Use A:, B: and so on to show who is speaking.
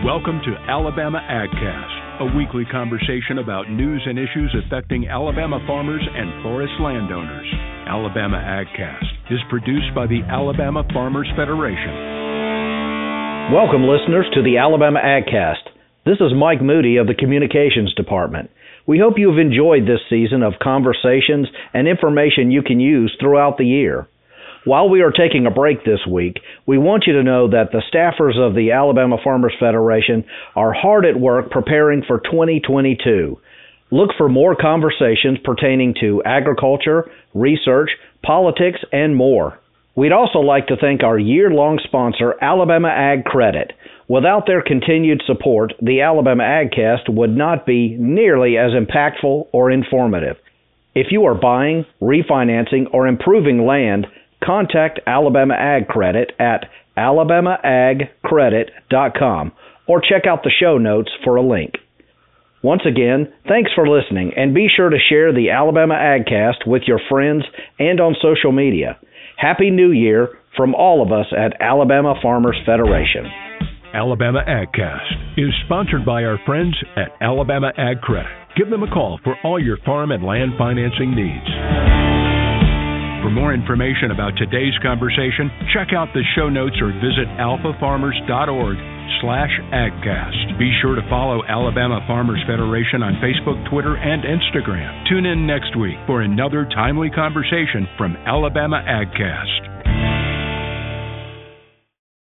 A: Welcome to Alabama AgCast, a weekly conversation about news and issues affecting Alabama farmers and forest landowners. Alabama AgCast is produced by the Alabama Farmers Federation.
B: Welcome, listeners, to the Alabama AgCast. This is Mike Moody of the Communications Department. We hope you have enjoyed this season of conversations and information you can use throughout the year. While we are taking a break this week, we want you to know that the staffers of the Alabama Farmers Federation are hard at work preparing for 2022. Look for more conversations pertaining to agriculture, research, politics, and more. We'd also like to thank our year long sponsor, Alabama Ag Credit. Without their continued support, the Alabama AgCast would not be nearly as impactful or informative. If you are buying, refinancing, or improving land, contact Alabama Ag Credit at alabamaagcredit.com or check out the show notes for a link. Once again, thanks for listening and be sure to share the Alabama AgCast with your friends and on social media. Happy New Year from all of us at Alabama Farmers Federation.
A: Alabama AgCast is sponsored by our friends at Alabama Ag Credit. Give them a call for all your farm and land financing needs. For more information about today's conversation, check out the show notes or visit alfafarmers.org slash agcast. Be sure to follow Alabama Farmers Federation on Facebook, Twitter, and Instagram. Tune in next week for another timely conversation from Alabama AgCast.